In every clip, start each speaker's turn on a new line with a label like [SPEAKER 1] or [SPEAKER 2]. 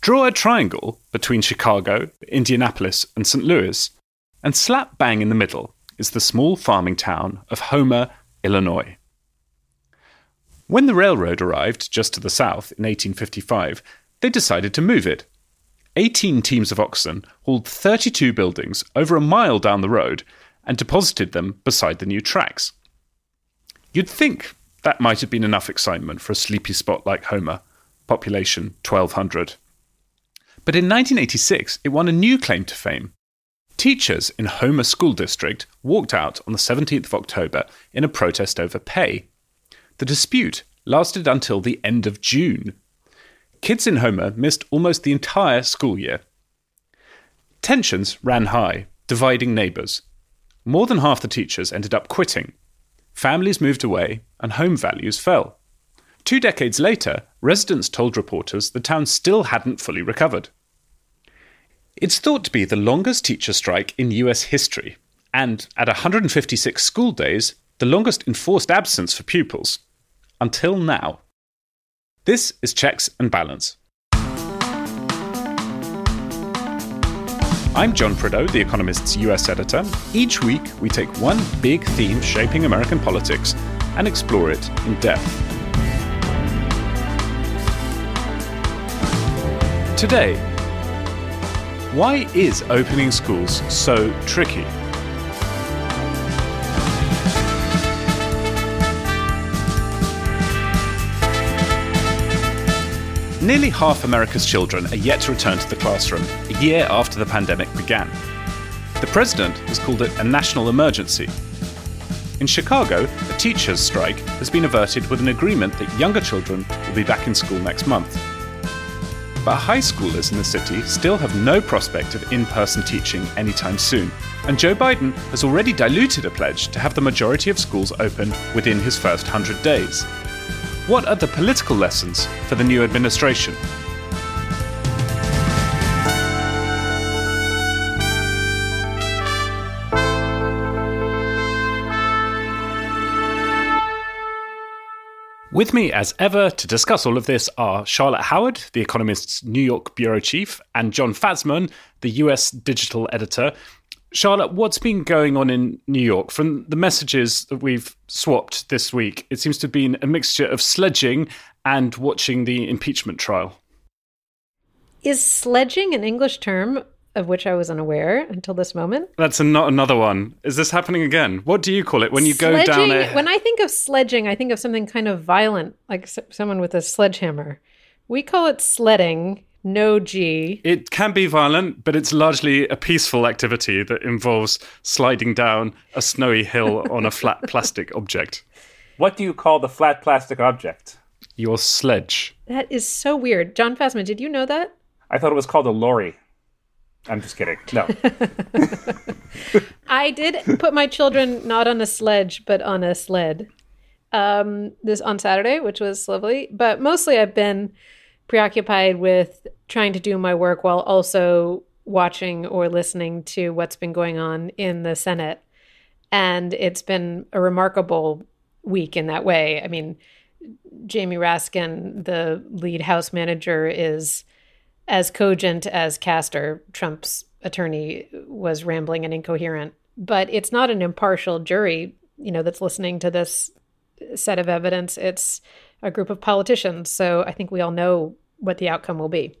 [SPEAKER 1] Draw a triangle between Chicago, Indianapolis, and St. Louis, and slap bang in the middle is the small farming town of Homer, Illinois. When the railroad arrived just to the south in 1855, they decided to move it. 18 teams of oxen hauled 32 buildings over a mile down the road and deposited them beside the new tracks. You'd think that might have been enough excitement for a sleepy spot like Homer, population 1200. But in 1986, it won a new claim to fame. Teachers in Homer School District walked out on the 17th of October in a protest over pay. The dispute lasted until the end of June. Kids in Homer missed almost the entire school year. Tensions ran high, dividing neighbours. More than half the teachers ended up quitting. Families moved away, and home values fell. Two decades later, residents told reporters the town still hadn't fully recovered. It's thought to be the longest teacher strike in US history, and at 156 school days, the longest enforced absence for pupils. Until now. This is Checks and Balance. I'm John Prideaux, The Economist's US editor. Each week, we take one big theme shaping American politics and explore it in depth. Today, why is opening schools so tricky? Nearly half America's children are yet to return to the classroom a year after the pandemic began. The president has called it a national emergency. In Chicago, a teachers' strike has been averted with an agreement that younger children will be back in school next month. But high schoolers in the city still have no prospect of in person teaching anytime soon, and Joe Biden has already diluted a pledge to have the majority of schools open within his first 100 days. What are the political lessons for the new administration? With me, as ever, to discuss all of this are Charlotte Howard, The Economist's New York bureau chief, and Jon Fasman, the US digital editor. Charlotte, what's been going on in New York? From the messages that we've swapped this week, it seems to have been a mixture of sledging and watching the impeachment trial.
[SPEAKER 2] Is sledging an English term of which I was unaware until this moment?
[SPEAKER 1] That's not another one. Is this happening again? What do you call it when you
[SPEAKER 2] sledging,
[SPEAKER 1] go down a.
[SPEAKER 2] When I think of sledging, I think of something kind of violent, like someone with a sledgehammer. We call it sledding no G.
[SPEAKER 1] It can be violent, but it's largely a peaceful activity that involves sliding down a snowy hill on a flat plastic object.
[SPEAKER 3] What do you call the flat plastic object?
[SPEAKER 1] Your sledge.
[SPEAKER 2] That is so weird. Jon Fasman, did you know that?
[SPEAKER 3] I thought it was called a lorry. I'm just kidding. No.
[SPEAKER 2] I did put my children not on a sledge, but on a sled um, this on Saturday, which was lovely. But mostly I've been preoccupied with trying to do my work while also watching or listening to what's been going on in the Senate. And it's been a remarkable week in that way. I mean, Jamie Raskin, the lead House manager, is as cogent as Castor, Trump's attorney, was rambling and incoherent. But it's not an impartial jury, you know, that's listening to this set of evidence. It's a group of politicians. So I think we all know what the outcome will be.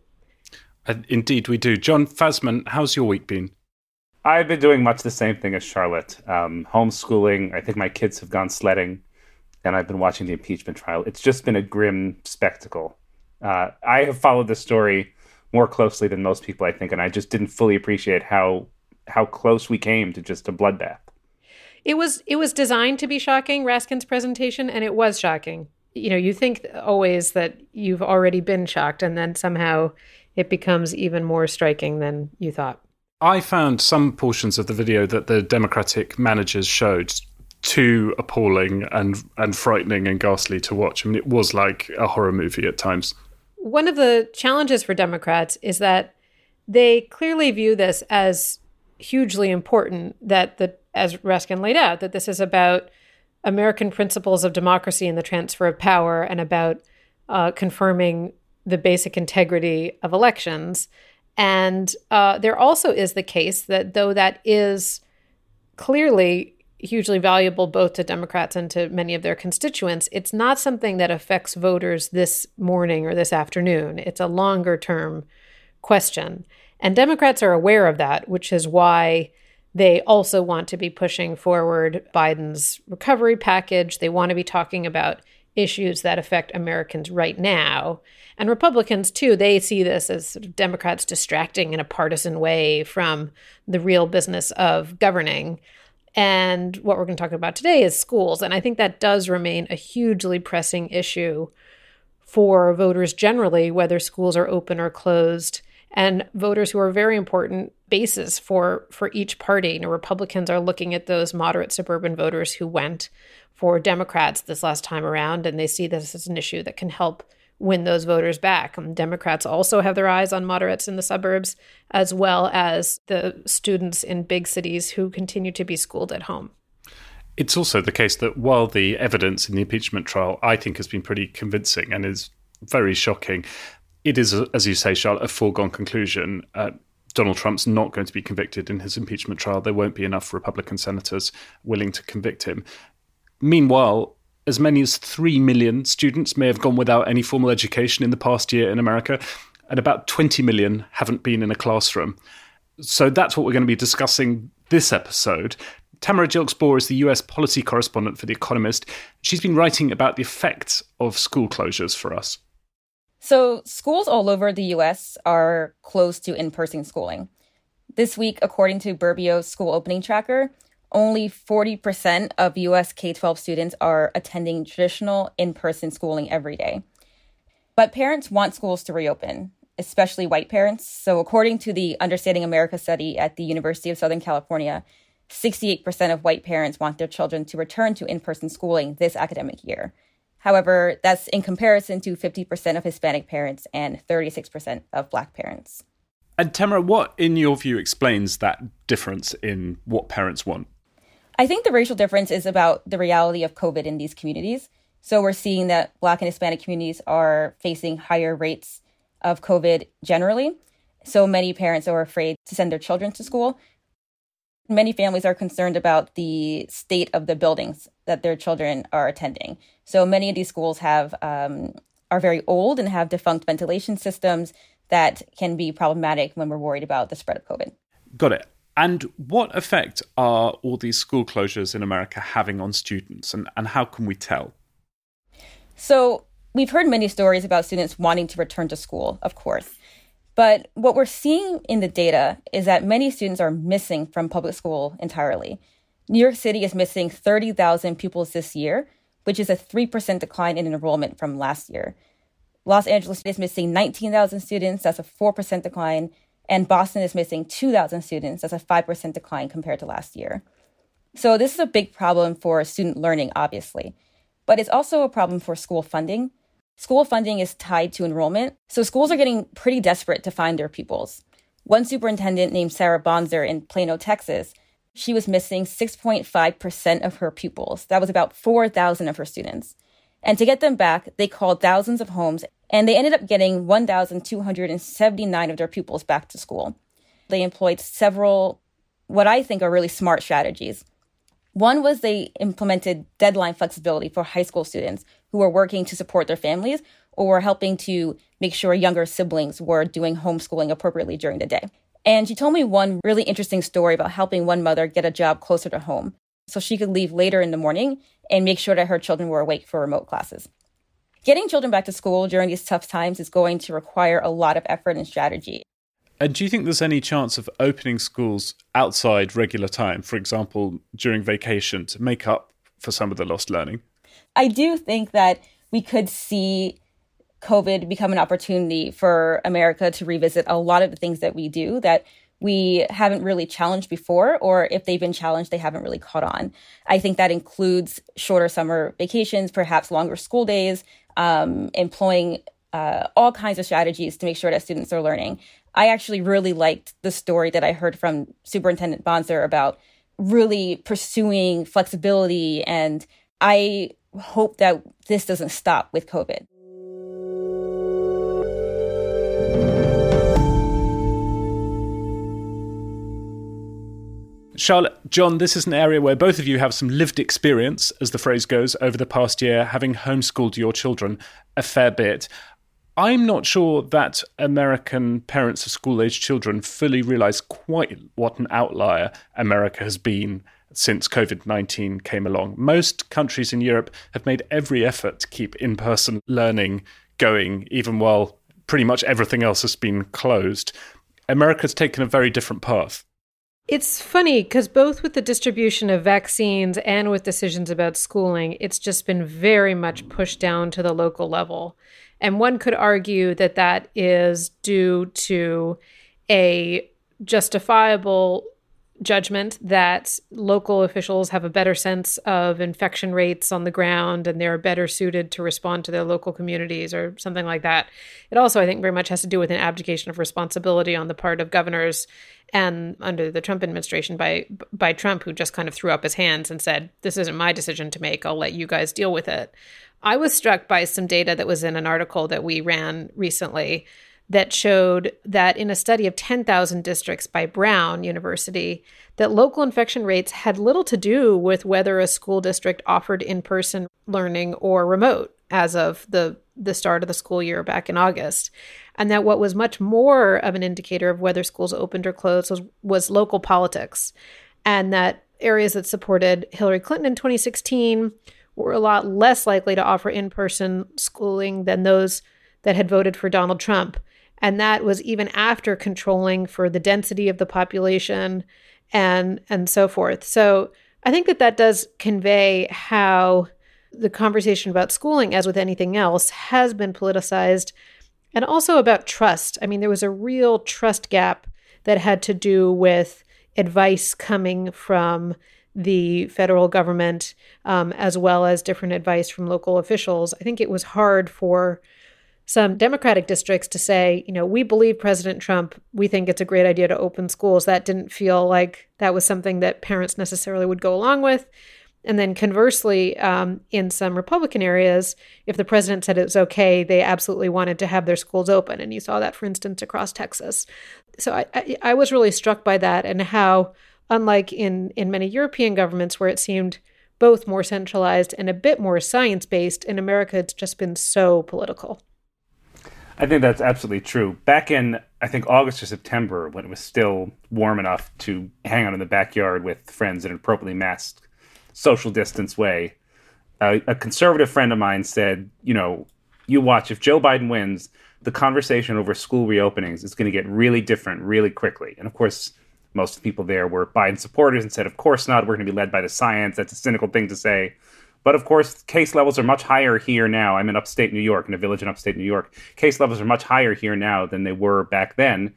[SPEAKER 1] Uh, indeed, we do. Jon Fasman, how's your week been?
[SPEAKER 3] I've been doing much the same thing as Charlotte. Um, homeschooling. I think my kids have gone sledding, and I've been watching the impeachment trial. It's just been a grim spectacle. Uh, I have followed this story more closely than most people, I think, and I just didn't fully appreciate how how close we came to just a bloodbath.
[SPEAKER 2] It was it was designed to be shocking, Raskin's presentation, and it was shocking you know, you think always that you've already been shocked, and then somehow it becomes even more striking than you thought.
[SPEAKER 1] I found some portions of the video that the Democratic managers showed too appalling and and frightening and ghastly to watch. I mean, it was like a horror movie at times.
[SPEAKER 2] One of the challenges for Democrats is that they clearly view this as hugely important. That the as Raskin laid out, that this is about American principles of democracy and the transfer of power and about uh, confirming the basic integrity of elections. And uh, there also is the case that though that is clearly hugely valuable both to Democrats and to many of their constituents, it's not something that affects voters this morning or this afternoon. It's a longer term question. And Democrats are aware of that, which is why they also want to be pushing forward Biden's recovery package. They want to be talking about issues that affect Americans right now. And Republicans, too, they see this as sort of Democrats distracting in a partisan way from the real business of governing. And what we're going to talk about today is schools. And I think that does remain a hugely pressing issue for voters generally, whether schools are open or closed and voters who are very important bases for for each party. You know, Republicans are looking at those moderate suburban voters who went for Democrats this last time around, and they see this as an issue that can help win those voters back. Um, Democrats also have their eyes on moderates in the suburbs, as well as the students in big cities who continue to be schooled at home.
[SPEAKER 1] It's also the case that while the evidence in the impeachment trial, I think, has been pretty convincing and is very shocking, it is, as you say, Charlotte, a foregone conclusion. Uh, Donald Trump's not going to be convicted in his impeachment trial. There won't be enough Republican senators willing to convict him. Meanwhile, as many as 3 million students may have gone without any formal education in the past year in America, and about 20 million haven't been in a classroom. So that's what we're going to be discussing this episode. Tamara Gilkes-Borr is the US policy correspondent for The Economist. She's been writing about the effects of school closures for us.
[SPEAKER 4] So, schools all over the US are closed to in person schooling. This week, according to Burbio's school opening tracker, only 40% of US K 12 students are attending traditional in person schooling every day. But parents want schools to reopen, especially white parents. So, according to the Understanding America study at the University of Southern California, 68% of white parents want their children to return to in person schooling this academic year. However, that's in comparison to 50% of Hispanic parents and 36% of Black parents.
[SPEAKER 1] And Tamara, what, in your view, explains that difference in what parents want?
[SPEAKER 4] I think the racial difference is about the reality of COVID in these communities. So we're seeing that Black and Hispanic communities are facing higher rates of COVID generally. So many parents are afraid to send their children to school, many families are concerned about the state of the buildings that their children are attending. So many of these schools have um, are very old and have defunct ventilation systems that can be problematic when we're worried about the spread of COVID.
[SPEAKER 1] Got it. And what effect are all these school closures in America having on students, and, and how can we tell?
[SPEAKER 4] So, we've heard many stories about students wanting to return to school, of course. But what we're seeing in the data is that many students are missing from public school entirely. New York City is missing 30,000 pupils this year, which is a 3% decline in enrollment from last year. Los Angeles is missing 19,000 students, that's a 4% decline, and Boston is missing 2,000 students, that's a 5% decline compared to last year. So, this is a big problem for student learning, obviously, but it's also a problem for school funding School funding is tied to enrollment, so schools are getting pretty desperate to find their pupils. One superintendent named Sara Bonser in Plano, Texas, she was missing 6.5% of her pupils. That was about 4,000 of her students. And to get them back, they called thousands of homes and they ended up getting 1,279 of their pupils back to school. They employed several, what I think are really smart strategies. One was they implemented deadline flexibility for high school students who were working to support their families or were helping to make sure younger siblings were doing homeschooling appropriately during the day. And she told me one really interesting story about helping one mother get a job closer to home so she could leave later in the morning and make sure that her children were awake for remote classes. Getting children back to school during these tough times is going to require a lot of effort and strategy.
[SPEAKER 1] And do you think there's any chance of opening schools outside regular time, for example, during vacation, to make up for some of the lost learning?
[SPEAKER 4] I do think that we could see COVID become an opportunity for America to revisit a lot of the things that we do that we haven't really challenged before, or if they've been challenged, they haven't really caught on. I think that includes shorter summer vacations, perhaps longer school days, um, employing uh, all kinds of strategies to make sure that students are learning. I actually really liked the story that I heard from Superintendent Bonser about really pursuing flexibility and I hope that this doesn't stop with COVID.
[SPEAKER 1] Charlotte, John, this is an area where both of you have some lived experience, as the phrase goes, over the past year, having homeschooled your children a fair bit. I'm not sure that American parents of school aged children fully realize quite what an outlier America has been since COVID 19 came along. Most countries in Europe have made every effort to keep in person learning going, even while pretty much everything else has been closed. America's taken a very different path.
[SPEAKER 2] It's funny because both with the distribution of vaccines and with decisions about schooling, it's just been very much pushed down to the local level. And one could argue that that is due to a justifiable judgment that local officials have a better sense of infection rates on the ground and they're better suited to respond to their local communities or something like that. It also, I think, very much has to do with an abdication of responsibility on the part of governors and under the Trump administration by by Trump, who just kind of threw up his hands and said, "This isn't my decision to make. I'll let you guys deal with it." I was struck by some data that was in an article that we ran recently that showed that in a study of 10,000 districts by Brown University, that local infection rates had little to do with whether a school district offered in-person learning or remote as of the the start of the school year back in August. And that what was much more of an indicator of whether schools opened or closed was, was local politics. And that areas that supported Hillary Clinton in 2016 were a lot less likely to offer in person schooling than those that had voted for Donald Trump. And that was even after controlling for the density of the population and and so forth. So I think that that does convey how the conversation about schooling, as with anything else, has been politicized, and also about trust. I mean, there was a real trust gap that had to do with advice coming from the federal government, um, as well as different advice from local officials. I think it was hard for some Democratic districts to say, you know, we believe President Trump. We think it's a great idea to open schools. That didn't feel like that was something that parents necessarily would go along with. And then conversely, um, in some Republican areas, if the president said it was okay, they absolutely wanted to have their schools open. And you saw that, for instance, across Texas. So I, I, I was really struck by that and how unlike in, in many European governments where it seemed both more centralized and a bit more science based, in America, it's just been so political.
[SPEAKER 3] I think that's absolutely true. Back in, I think, August or September, when it was still warm enough to hang out in the backyard with friends in an appropriately masked, social distance way, uh, a conservative friend of mine said, you know, you watch, if Joe Biden wins, the conversation over school reopenings is going to get really different really quickly. And of course, most people there were Biden supporters and said, of course not, we're going to be led by the science. That's a cynical thing to say. But of course, case levels are much higher here now. I'm in upstate New York, in a village in upstate New York. Case levels are much higher here now than they were back then.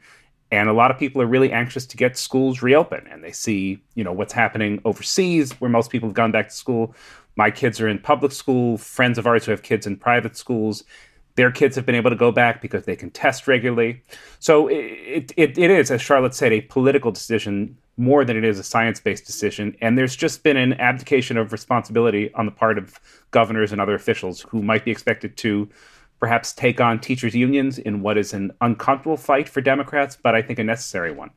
[SPEAKER 3] And a lot of people are really anxious to get schools reopened. And they see, you know, what's happening overseas where most people have gone back to school. My kids are in public school, friends of ours who have kids in private schools their kids have been able to go back because they can test regularly. So it, it, it is, as Charlotte said, a political decision more than it is a science based decision. And there's just been an abdication of responsibility on the part of governors and other officials who might be expected to perhaps take on teachers' unions in what is an uncomfortable fight for Democrats, but I think a necessary one.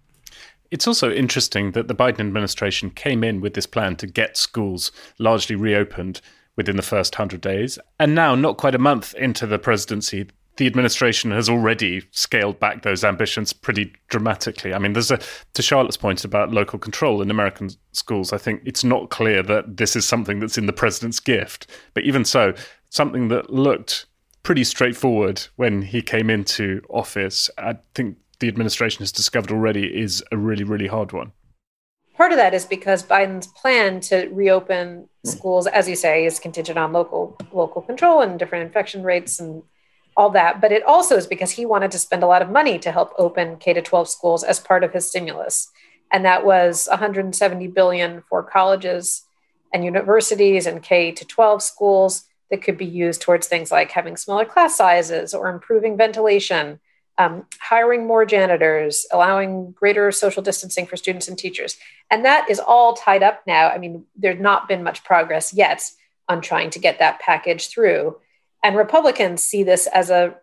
[SPEAKER 1] It's also interesting that the Biden administration came in with this plan to get schools largely reopened within the first 100 days. And now, not quite a month into the presidency, the administration has already scaled back those ambitions pretty dramatically. I mean, there's a to Charlotte's point about local control in American schools. I think it's not clear that this is something that's in the president's gift, but even so, something that looked pretty straightforward when he came into office. I think the administration has discovered already is a really, really hard one.
[SPEAKER 2] Part of that is because Biden's plan to reopen schools, as you say, is contingent on local local control and different infection rates and all that. But it also is because he wanted to spend a lot of money to help open K to 12 schools as part of his stimulus. And that was 170 billion for colleges and universities and K to 12 schools that could be used towards things like having smaller class sizes or improving ventilation, um, hiring more janitors, allowing greater social distancing for students and teachers. And that is all tied up now. I mean, there's not been much progress yet on trying to get that package through. And Republicans see this as a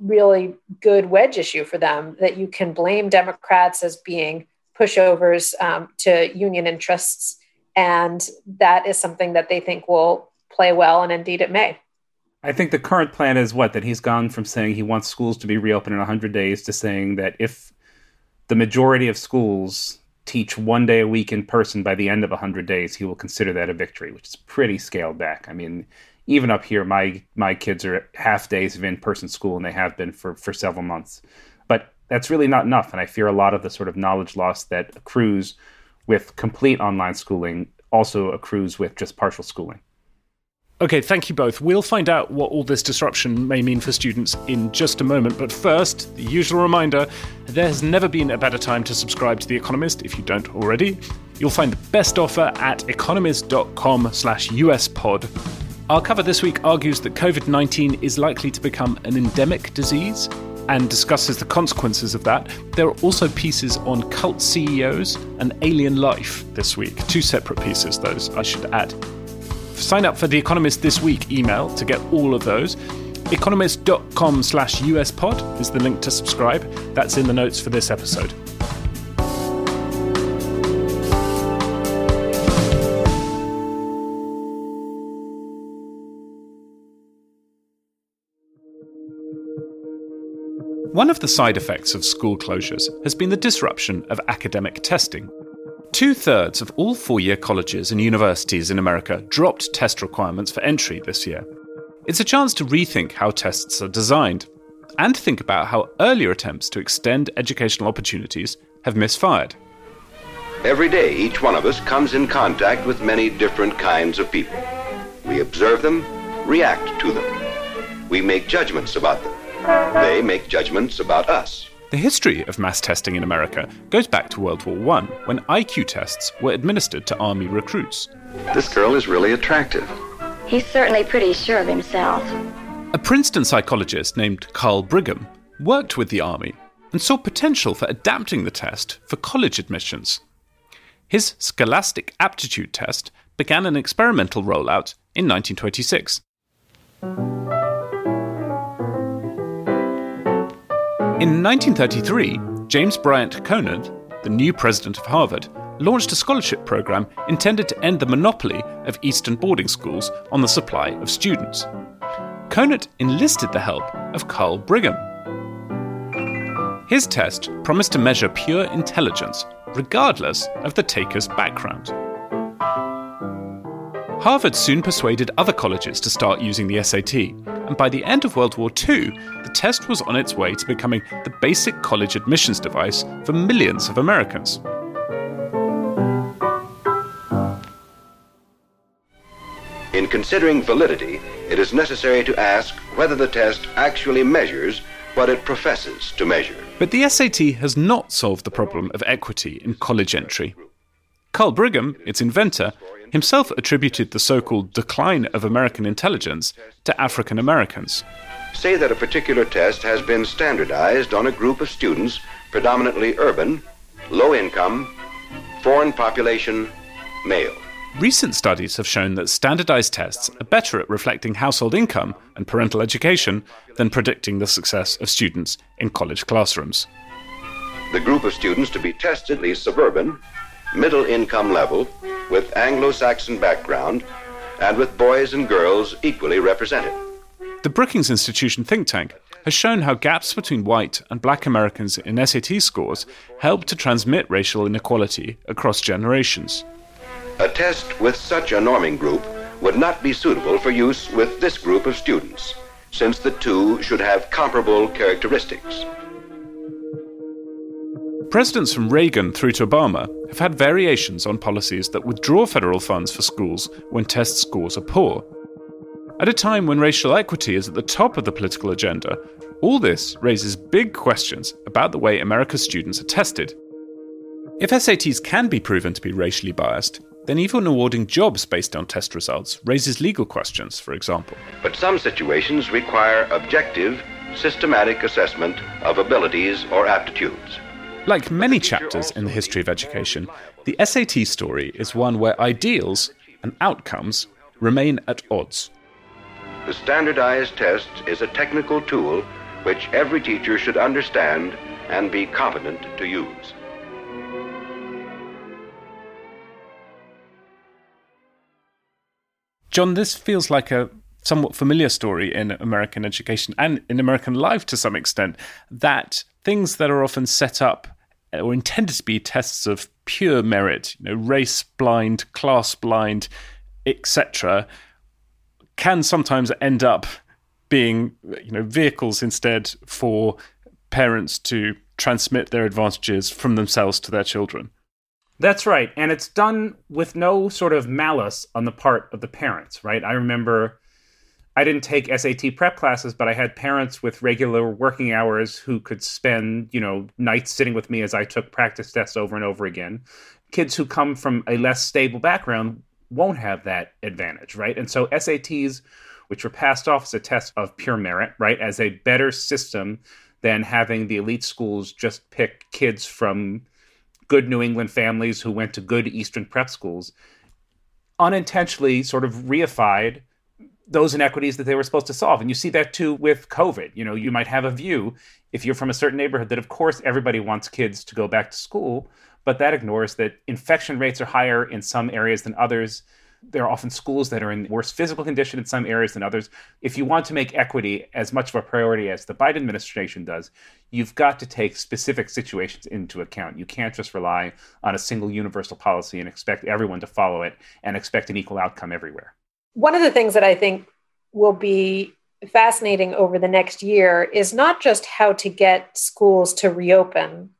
[SPEAKER 2] really good wedge issue for them that you can blame Democrats as being pushovers um, to union interests. And that is something that they think will play well, and indeed it may.
[SPEAKER 3] I think the current plan is what? That he's gone from saying he wants schools to be reopened in 100 days to saying that if the majority of schools teach one day a week in person by the end of 100 days, he will consider that a victory, which is pretty scaled back. I mean, even up here, my my kids are half days of in person school, and they have been for for several months. But that's really not enough, and I fear a lot of the sort of knowledge loss that accrues with complete online schooling also accrues with just partial schooling.
[SPEAKER 1] Okay, thank you both. We'll find out what all this disruption may mean for students in just a moment. But first, the usual reminder there has never been a better time to subscribe to The Economist if you don't already. You'll find the best offer at economist.com slash uspod. Our cover this week argues that COVID 19 is likely to become an endemic disease and discusses the consequences of that. There are also pieces on cult CEOs and alien life this week. Two separate pieces, those, I should add. Sign up for The Economist This Week email to get all of those. Economist.com slash uspod is the link to subscribe. That's in the notes for this episode. One of the side effects of school closures has been the disruption of academic testing. Two thirds of all four year colleges and universities in America dropped test requirements for entry this year. It's a chance to rethink how tests are designed and think about how earlier attempts to extend educational opportunities have misfired.
[SPEAKER 5] Every day, each one of us comes in contact with many different kinds of people. We observe them, react to them. We make judgments about them. They make judgments about us.
[SPEAKER 1] The history of mass testing in America goes back to World War I, when IQ tests were administered to Army recruits.
[SPEAKER 5] This girl is really attractive.
[SPEAKER 6] He's certainly pretty sure of himself.
[SPEAKER 1] A Princeton psychologist named Carl Brigham worked with the Army and saw potential for adapting the test for college admissions. His Scholastic Aptitude Test began an experimental rollout in 1926. In 1933, James Bryant Conant, the new president of Harvard, launched a scholarship program intended to end the monopoly of Eastern boarding schools on the supply of students. Conant enlisted the help of Carl Brigham. His test promised to measure pure intelligence, regardless of the taker's background. Harvard soon persuaded other colleges to start using the SAT, and by the end of World War II, the test was on its way to becoming the basic college admissions device for millions of Americans.
[SPEAKER 5] In considering validity, it is necessary to ask whether the test actually measures what it professes to measure.
[SPEAKER 1] But the SAT has not solved the problem of equity in college entry. Carl Brigham, its inventor, himself attributed the so called decline of American intelligence to African Americans.
[SPEAKER 5] Say that a particular test has been standardized on a group of students predominantly urban, low income, foreign population, male.
[SPEAKER 1] Recent studies have shown that standardized tests are better at reflecting household income and parental education than predicting the success of students in college classrooms.
[SPEAKER 5] The group of students to be tested is suburban, middle income level, with Anglo Saxon background, and with boys and girls equally represented.
[SPEAKER 1] The Brookings Institution think tank has shown how gaps between white and black Americans in SAT scores help to transmit racial inequality across generations.
[SPEAKER 5] A test with such a norming group would not be suitable for use with this group of students, since the two should have comparable characteristics.
[SPEAKER 1] Presidents from Reagan through to Obama have had variations on policies that withdraw federal funds for schools when test scores are poor. At a time when racial equity is at the top of the political agenda, all this raises big questions about the way America's students are tested. If SATs can be proven to be racially biased, then even awarding jobs based on test results raises legal questions, for example.
[SPEAKER 5] But some situations require objective, systematic assessment of abilities or aptitudes.
[SPEAKER 1] Like many chapters in the history of education, the SAT story is one where ideals and outcomes remain at odds.
[SPEAKER 5] The standardized test is a technical tool which every teacher should understand and be competent to use.
[SPEAKER 1] John, this feels like a somewhat familiar story in American education and in American life to some extent that things that are often set up or intended to be tests of pure merit, you know, race blind, class blind, etc., can sometimes end up being, you know, vehicles instead for parents to transmit their advantages from themselves to their children.
[SPEAKER 3] That's right. And it's done with no sort of malice on the part of the parents, right? I remember I didn't take SAT prep classes, but I had parents with regular working hours who could spend, you know, nights sitting with me as I took practice tests over and over again. Kids who come from a less stable background won't have that advantage, right? And so SATs, which were passed off as a test of pure merit, right, as a better system than having the elite schools just pick kids from good New England families who went to good Eastern prep schools, unintentionally sort of reified those inequities that they were supposed to solve. And you see that too with COVID. You know, you might have a view if you're from a certain neighborhood that, of course, everybody wants kids to go back to school, but that ignores that infection rates are higher in some areas than others there are often schools that are in worse physical condition in some areas than others. If you want to make equity as much of a priority as the Biden administration does, you've got to take specific situations into account. You can't just rely on a single universal policy and expect everyone to follow it and expect an equal outcome everywhere.
[SPEAKER 2] One of the things that I think will be fascinating over the next year is not just how to get schools to reopen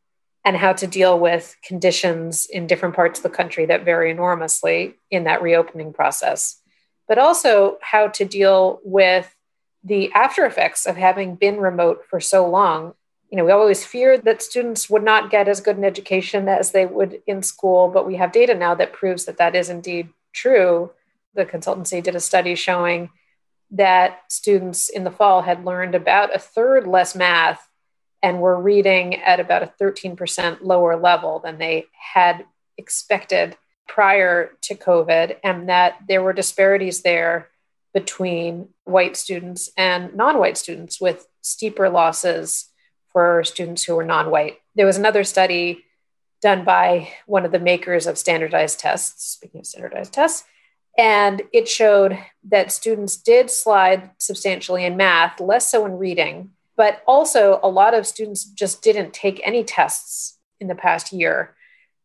[SPEAKER 2] and how to deal with conditions in different parts of the country that vary enormously in that reopening process, but also how to deal with the after effects of having been remote for so long. You know, we always feared that students would not get as good an education as they would in school, but we have data now that proves that that is indeed true. The consultancy did a study showing that students in the fall had learned about a third less math and were reading at about a 13% lower level than they had expected prior to COVID, and that there were disparities there between white students and non white students with steeper losses for students who were non white. There was another study done by one of the makers of standardized tests, speaking of standardized tests, and it showed that students did slide substantially in math, less so in reading, but also, a lot of students just didn't take any tests in the past year.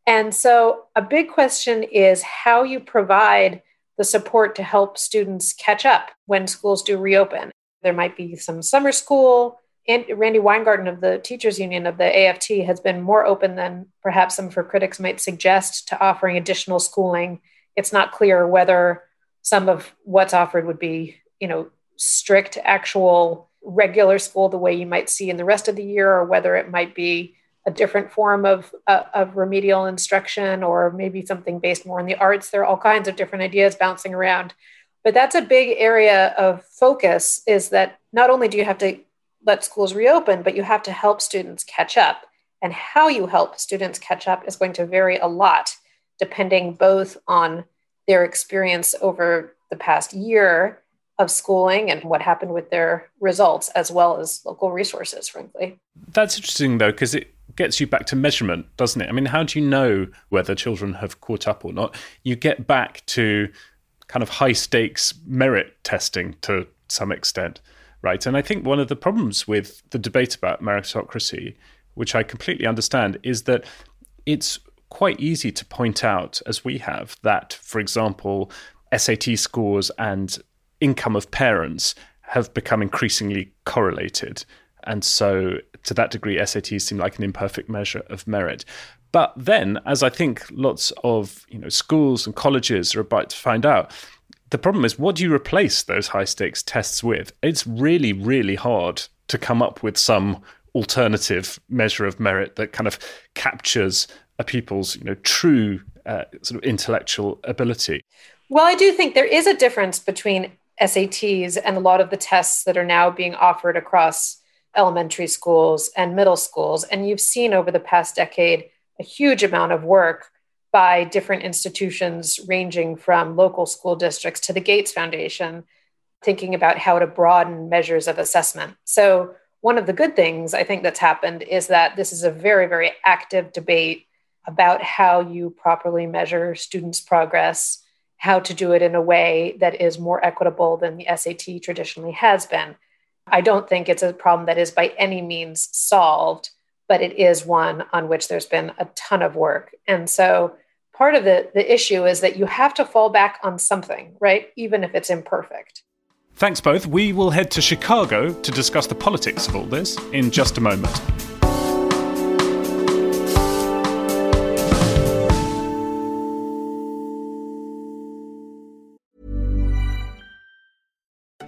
[SPEAKER 2] And so, a big question is how you provide the support to help students catch up when schools do reopen. There might be some summer school. And Randi Weingarten of the Teachers Union of the AFT has been more open than perhaps some of her critics might suggest to offering additional schooling. It's not clear whether some of what's offered would be, you know, strict actual regular school the way you might see in the rest of the year, or whether it might be a different form of, uh, of remedial instruction, or maybe something based more in the arts. There are all kinds of different ideas bouncing around. But that's a big area of focus is that not only do you have to let schools reopen, but you have to help students catch up. And how you help students catch up is going to vary a lot, depending both on their experience over the past year of schooling and what happened with their results, as well as local resources, frankly.
[SPEAKER 1] That's interesting, though, because it gets you back to measurement, doesn't it? I mean, how do you know whether children have caught up or not? You get back to kind of high stakes merit testing to some extent, right? And I think one of the problems with the debate about meritocracy, which I completely understand, is that it's quite easy to point out, as we have, that, for example, SAT scores and income of parents have become increasingly correlated. And so, to that degree, SATs seem like an imperfect measure of merit. But then, as I think lots of you know schools and colleges are about to find out, the problem is what do you replace those high stakes tests with? It's really, really hard to come up with some alternative measure of merit that kind of captures a people's you know true uh, sort of intellectual ability.
[SPEAKER 2] Well, I do think there is a difference between SATs and a lot of the tests that are now being offered across elementary schools and middle schools. And you've seen over the past decade a huge amount of work by different institutions, ranging from local school districts to the Gates Foundation, thinking about how to broaden measures of assessment. So, one of the good things I think that's happened is that this is a very, very active debate about how you properly measure students' progress how to do it in a way that is more equitable than the SAT traditionally has been. I don't think it's a problem that is by any means solved, but it is one on which there's been a ton of work. And so part of the, the issue is that you have to fall back on something, right? Even if it's imperfect.
[SPEAKER 1] Thanks both. We will head to Chicago to discuss the politics of all this in just a moment.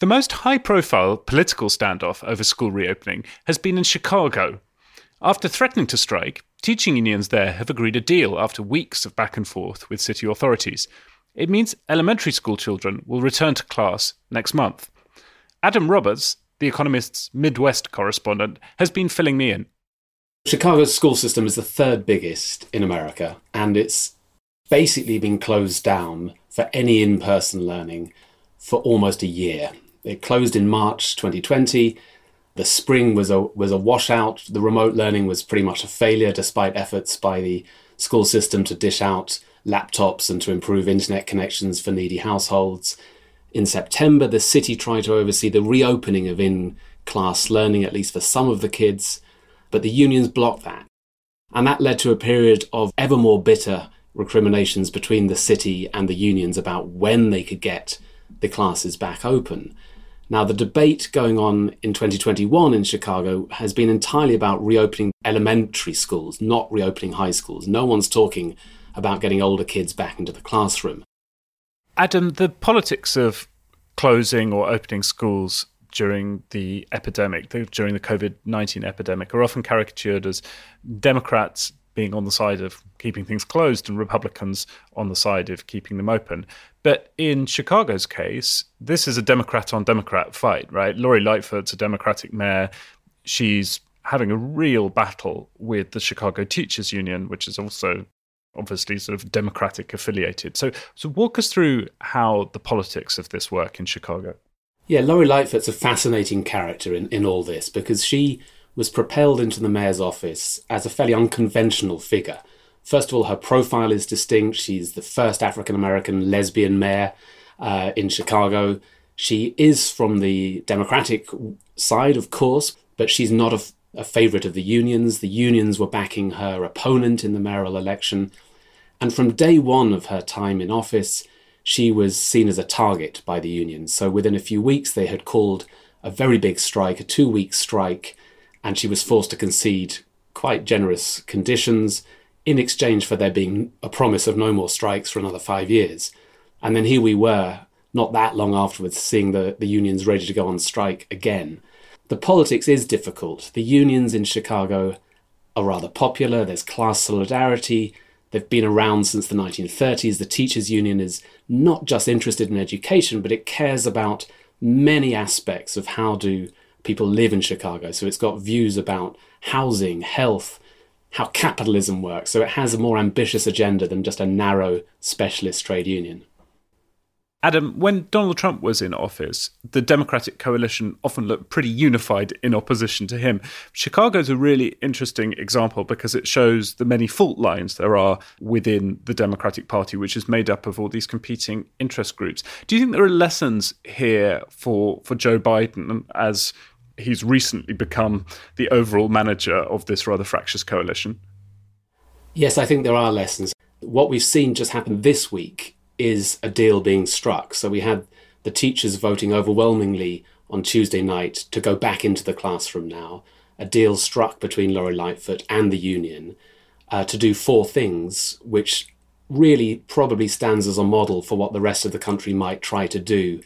[SPEAKER 1] The most high profile political standoff over school reopening has been in Chicago. After threatening to strike, teaching unions there have agreed a deal after weeks of back and forth with city authorities. It means elementary school children will return to class next month. Adam Roberts, The Economist's Midwest correspondent, has been filling me in.
[SPEAKER 7] Chicago's school system is the third biggest in America, and it's basically been closed down for any in person learning for almost a year. It closed in March 2020. The spring was a was a washout. The remote learning was pretty much a failure, despite efforts by the school system to dish out laptops and to improve internet connections for needy households. In September, the city tried to oversee the reopening of in class learning, at least for some of the kids, but the unions blocked that. And that led to a period of ever more bitter recriminations between the city and the unions about when they could get the classes back open. Now, the debate going on in 2021 in Chicago has been entirely about reopening elementary schools, not reopening high schools. No one's talking about getting older kids back into the classroom.
[SPEAKER 1] Adam, the politics of closing or opening schools during the epidemic, during the COVID 19 epidemic, are often caricatured as Democrats being on the side of keeping things closed and Republicans on the side of keeping them open. But in Chicago's case, this is a Democrat on Democrat fight, right? Lori Lightfoot's a Democratic mayor. She's having a real battle with the Chicago Teachers Union, which is also obviously sort of democratic affiliated. So so walk us through how the politics of this work in Chicago.
[SPEAKER 7] Yeah, Lori Lightfoot's a fascinating character in, in all this because she was propelled into the mayor's office as a fairly unconventional figure. First of all, her profile is distinct. She's the first African American lesbian mayor uh, in Chicago. She is from the Democratic side, of course, but she's not a, a favorite of the unions. The unions were backing her opponent in the mayoral election. And from day one of her time in office, she was seen as a target by the unions. So within a few weeks, they had called a very big strike, a two week strike, and she was forced to concede quite generous conditions in exchange for there being a promise of no more strikes for another five years. And then here we were, not that long afterwards, seeing the, the unions ready to go on strike again. The politics is difficult. The unions in Chicago are rather popular, there's class solidarity. They've been around since the 1930s. The teachers' union is not just interested in education, but it cares about many aspects of how do people live in Chicago. So it's got views about housing, health, how capitalism works. So it has a more ambitious agenda than just a narrow specialist trade union.
[SPEAKER 1] Adam, when Donald Trump was in office, the Democratic coalition often looked pretty unified in opposition to him. Chicago's a really interesting example because it shows the many fault lines there are within the Democratic Party, which is made up of all these competing interest groups. Do you think there are lessons here for, for Joe Biden as he's recently become the overall manager of this rather fractious coalition?
[SPEAKER 7] Yes, I think there are lessons. What we've seen just happen this week is a deal being struck. So we had the teachers voting overwhelmingly on Tuesday night to go back into the classroom now. A deal struck between Lori Lightfoot and the union uh, to do four things, which really probably stands as a model for what the rest of the country might try to do.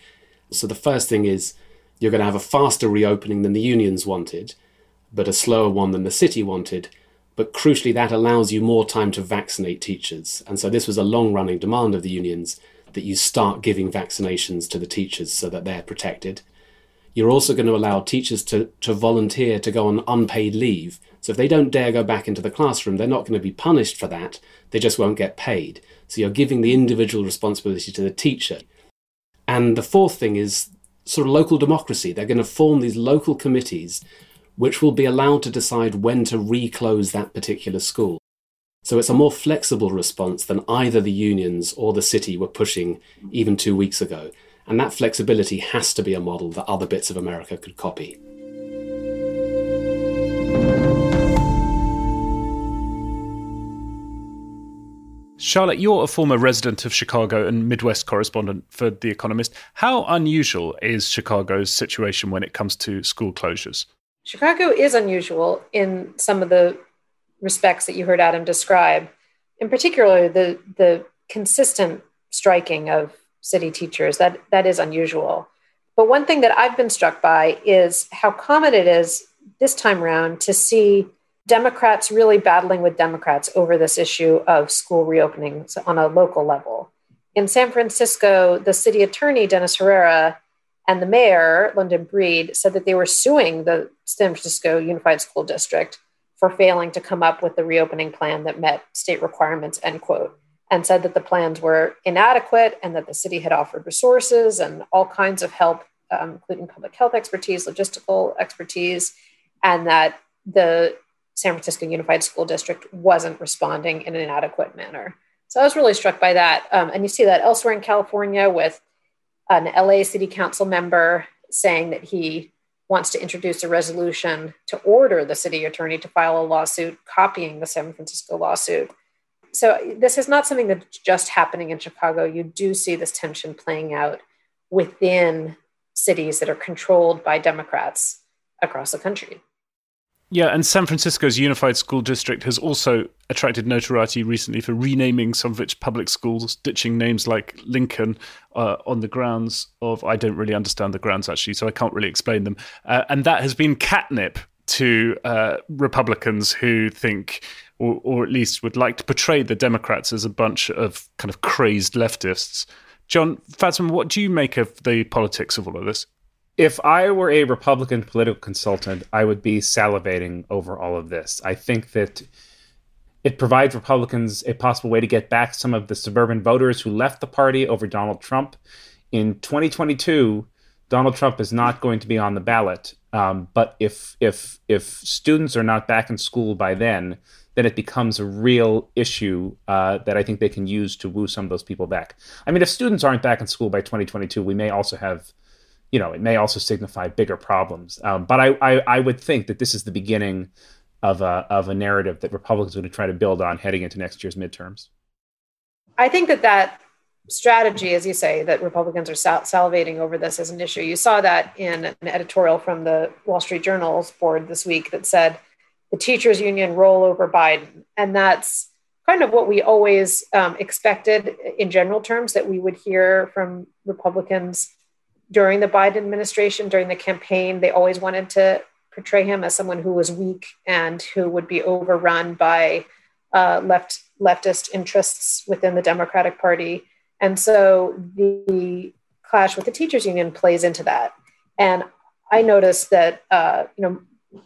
[SPEAKER 7] So the first thing is you're going to have a faster reopening than the unions wanted, but a slower one than the city wanted. but crucially, that allows you more time to vaccinate teachers. And so this was a long running demand of the unions that you start giving vaccinations to the teachers so that they're protected. You're also going to allow teachers to, to volunteer to go on unpaid leave. So if they don't dare go back into the classroom, they're not going to be punished for that. They just won't get paid. So you're giving the individual responsibility to the teacher. And the fourth thing is sort of local democracy. They're going to form these local committees which will be allowed to decide when to reclose that particular school. So it's a more flexible response than either the unions or the city were pushing even two weeks ago. And that flexibility has to be a model that other bits of America could copy.
[SPEAKER 1] Charlotte, you're a former resident of Chicago and Midwest correspondent for The Economist. How unusual is Chicago's situation when it comes to school closures?
[SPEAKER 2] Chicago is unusual in some of the respects that you heard Adam describe, in particular the the consistent striking of city teachers. That that is unusual. But one thing that I've been struck by is how common it is this time around to see Democrats really battling with Democrats over this issue of school reopenings on a local level. In San Francisco, the city attorney, Dennis Herrera, and the mayor, London Breed, said that they were suing the San Francisco Unified School District for failing to come up with the reopening plan that met state requirements, end quote, and said that the plans were inadequate and that the city had offered resources and all kinds of help, um, including public health expertise, logistical expertise, and that the San Francisco Unified School District wasn't responding in an adequate manner. So I was really struck by that. Um, and you see that elsewhere in California with an LA City Council member saying that he wants to introduce a resolution to order the city attorney to file a lawsuit copying the San Francisco lawsuit. So, this is not something that's just happening in Chicago. You do see this tension playing out within cities that are controlled by Democrats across the country.
[SPEAKER 1] Yeah, and San Francisco's Unified School District has also attracted notoriety recently for renaming some of its public schools, ditching names like Lincoln uh, on the grounds of, I don't really understand the grounds actually, so I can't really explain them. Uh, and that has been catnip to uh, Republicans who think, or, or at least would like to portray the Democrats as a bunch of kind of crazed leftists. Jon Fasman, what do you make of the politics of all of this?
[SPEAKER 3] If I were a Republican political consultant, I would be salivating over all of this. I think that it provides Republicans a possible way to get back some of the suburban voters who left the party over Donald Trump. In 2022, Donald Trump is not going to be on the ballot. Um, but if if if students are not back in school by then, then it becomes a real issue uh, that I think they can use to woo some of those people back. I mean, if students aren't back in school by 2022, we may also have you know, it may also signify bigger problems. Um, but I, I, I, would think that this is the beginning of a, of a narrative that Republicans are going to try to build on heading into next year's midterms.
[SPEAKER 2] I think that that strategy, as you say, that Republicans are sal- salivating over this as an issue. You saw that in an editorial from the Wall Street Journal's board this week that said the teachers union roll over Biden. And that's kind of what we always um, expected in general terms that we would hear from Republicans during the Biden administration, during the campaign, they always wanted to portray him as someone who was weak and who would be overrun by uh, left leftist interests within the Democratic Party. And so the clash with the teachers union plays into that. And I noticed that uh, you know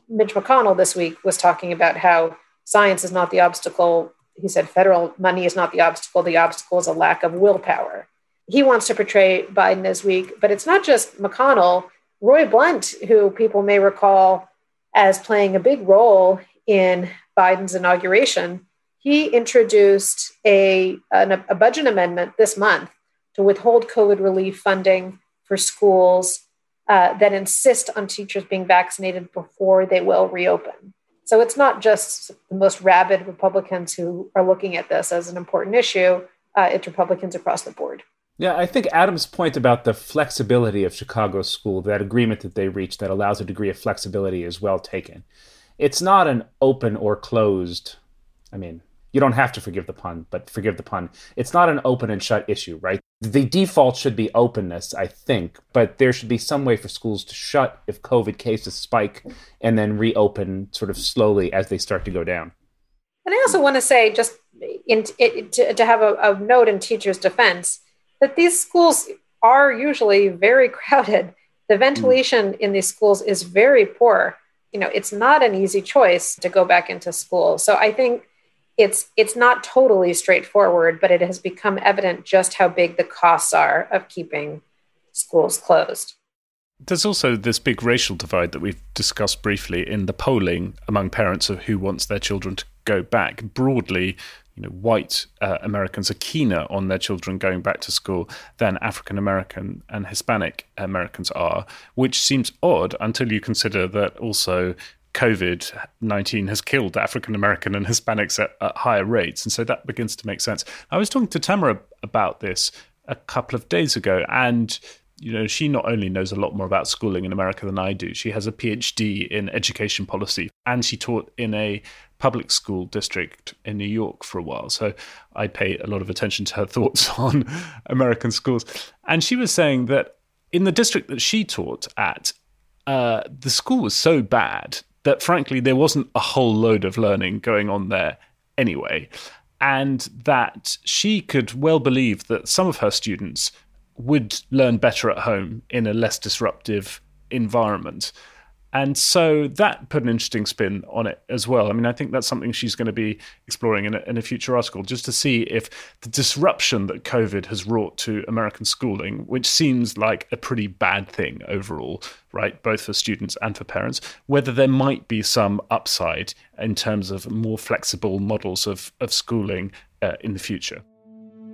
[SPEAKER 2] Mitch McConnell this week was talking about how science is not the obstacle. He said federal money is not the obstacle. The obstacle is a lack of willpower he wants to portray Biden as weak, but it's not just McConnell. Roy Blunt, who people may recall as playing a big role in Biden's inauguration, he introduced a, an, a budget amendment this month to withhold COVID relief funding for schools uh, that insist on teachers being vaccinated before they will reopen. So it's not just the most rabid Republicans who are looking at this as an important issue, uh, it's Republicans across the board.
[SPEAKER 3] Yeah, I think Adam's point about the flexibility of Chicago school, that agreement that they reached that allows a degree of flexibility, is well taken. It's not an open or closed, I mean, you don't have to forgive the pun, but forgive the pun. It's not an open and shut issue, right? The default should be openness, I think, but there should be some way for schools to shut if COVID cases spike and then reopen sort of slowly as they start to go down.
[SPEAKER 2] And I also want to say, just in, to, to have a, a note in teachers' defense, that these schools are usually very crowded. The hmm. ventilation in these schools is very poor. You know, it's not an easy choice to go back into school. So I think it's it's not totally straightforward, but it has become evident just how big the costs are of keeping schools closed.
[SPEAKER 1] There's also this big racial divide that we've discussed briefly in the polling among parents of who wants their children to go back. Broadly, you know, white uh, Americans are keener on their children going back to school than African American and Hispanic Americans are, which seems odd until you consider that also COVID 19 has killed African American and Hispanics at, at, higher rates. And so that begins to make sense. I was talking to Tamara about this a couple of days ago, and you know, she not only knows a lot more about schooling in America than I do, she has a PhD in education policy and she taught in a public school district in New York for a while. So I pay a lot of attention to her thoughts on American schools. And she was saying that in the district that she taught at, uh, the school was so bad that frankly there wasn't a whole load of learning going on there anyway. And that she could well believe that some of her students would learn better at home in a less disruptive environment. And so that put an interesting spin on it as well. I mean, I think that's something she's going to be exploring in a, in a future article, just to see if the disruption that COVID has wrought to American schooling, which seems like a pretty bad thing overall, right, both for students and for parents, whether there might be some upside in terms of more flexible models of, of schooling uh, in the future.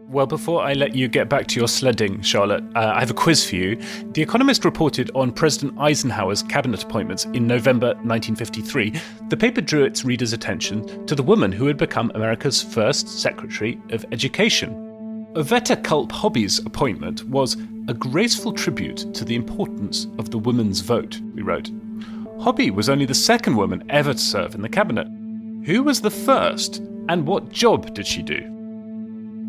[SPEAKER 1] Well, before I let you get back to your sledding, Charlotte, uh, I have a quiz for you. The Economist reported on President Eisenhower's cabinet appointments in November 1953. The paper drew its readers' attention to the woman who had become America's first Secretary of Education. Oveta Culp Hobby's appointment was a graceful tribute to the importance of the woman's vote, we wrote. Hobby was only the second woman ever to serve in the cabinet. Who was the first, and what job did she do?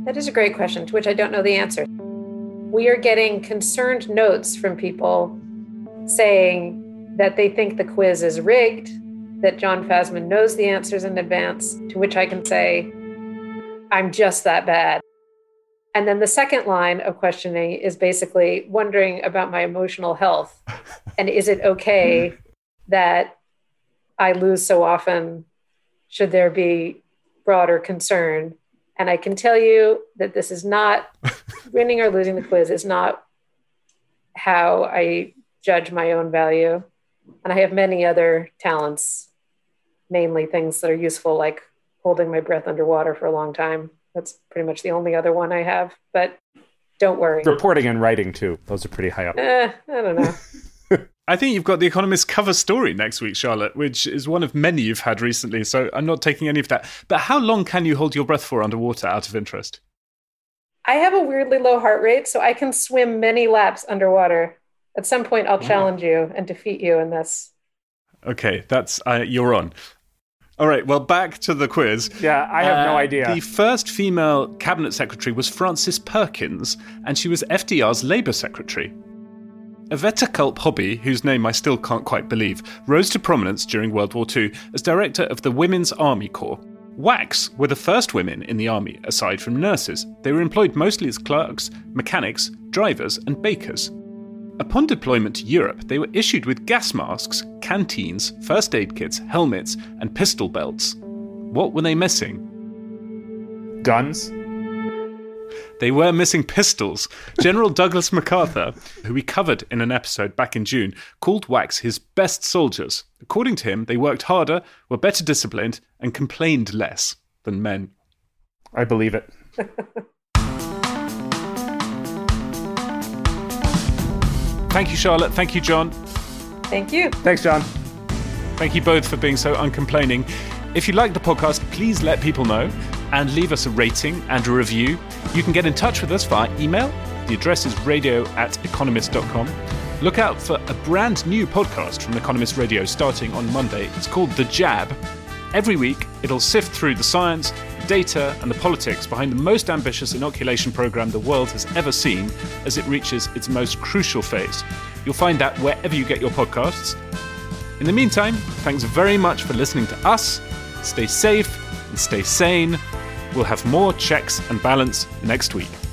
[SPEAKER 2] That is a great question to which I don't know the answer. We are getting concerned notes from people saying that they think the quiz is rigged, that Jon Fasman knows the answers in advance, to which I can say, I'm just that bad. And then the second line of questioning is basically wondering about my emotional health. and is it okay that I lose so often? Should there be broader concern? And I can tell you that this is not winning or losing the quiz is not how I judge my own value. And I have many other talents, mainly things that are useful, like holding my breath underwater for a long time. That's pretty much the only other one I have. But don't worry.
[SPEAKER 3] Reporting and writing, too. Those are pretty high up.
[SPEAKER 2] Eh, I don't know.
[SPEAKER 1] I think you've got the Economist cover story next week, Charlotte, which is one of many you've had recently. So I'm not taking any of that. But how long can you hold your breath for underwater out of interest?
[SPEAKER 2] I have a weirdly low heart rate, so I can swim many laps underwater. At some point, I'll wow. challenge you and defeat you in this.
[SPEAKER 1] Okay, that's uh, you're on. All right, well, back to the quiz.
[SPEAKER 3] Yeah, I have uh, no idea.
[SPEAKER 1] The first female cabinet secretary was Frances Perkins, and she was FDR's Labour secretary. Oveta Culp Hobby, whose name I still can't quite believe, rose to prominence during World War II as director of the Women's Army Corps. WACs were the first women in the army, aside from nurses. They were employed mostly as clerks, mechanics, drivers, and bakers. Upon deployment to Europe, they were issued with gas masks, canteens, first aid kits, helmets, and pistol belts. What were they missing?
[SPEAKER 3] Guns?
[SPEAKER 1] They were missing pistols. General Douglas MacArthur, who we covered in an episode back in June, called WACs his best soldiers. According to him, they worked harder, were better disciplined, and complained less than men.
[SPEAKER 3] I believe it.
[SPEAKER 1] Thank you, Charlotte. Thank you, John.
[SPEAKER 2] Thank you.
[SPEAKER 3] Thanks, John.
[SPEAKER 1] Thank you both for being so uncomplaining. If you like the podcast, please let people know and leave us a rating and a review. You can get in touch with us via email. The address is radio at economist.com. Look out for a brand new podcast from Economist Radio starting on Monday. It's called The Jab. Every week, it'll sift through the science, data, and the politics behind the most ambitious inoculation program the world has ever seen as it reaches its most crucial phase. You'll find that wherever you get your podcasts. In the meantime, thanks very much for listening to us. Stay safe and stay sane. We'll have more checks and balance next week.